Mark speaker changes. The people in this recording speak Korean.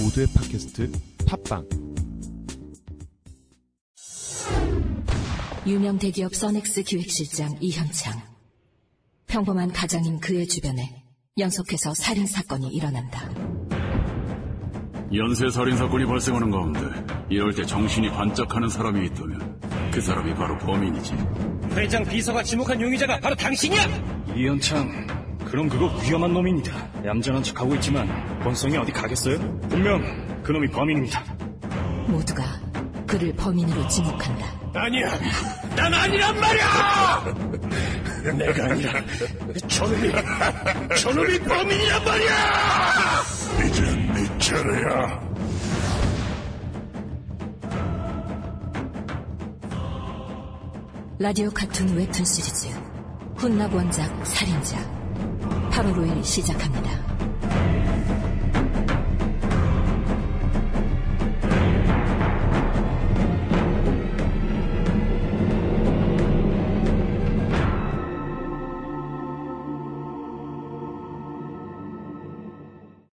Speaker 1: 모두의 팟캐스트 팟빵
Speaker 2: 유명 대기업 써넥스 기획실장 이현창. 평범한 가장인 그의 주변에 연속해서 살인 사건이 일어난다.
Speaker 3: 연쇄 살인 사건이 발생하는 가운데 이럴 때 정신이 반짝하는 사람이 있다면 그 사람이 바로 범인이지.
Speaker 4: 회장 비서가 지목한 용의자가 바로 당신이야!
Speaker 5: 이현창, 그럼 그거 위험한 놈입니다. 얌전한 척하고 있지만 본성이 어디 가겠어요? 분명 그놈이 범인입니다.
Speaker 2: 모두가 그를 범인으로 지목한다.
Speaker 4: 아니야! 난 아니란 말이야! 내가 아니라 저놈이, 저놈이 범인이란 말이야!
Speaker 6: 이제 네 차례야.
Speaker 2: 라디오 카툰 웹툰 시리즈 훈납 원작 살인자 8월 5일 시작합니다.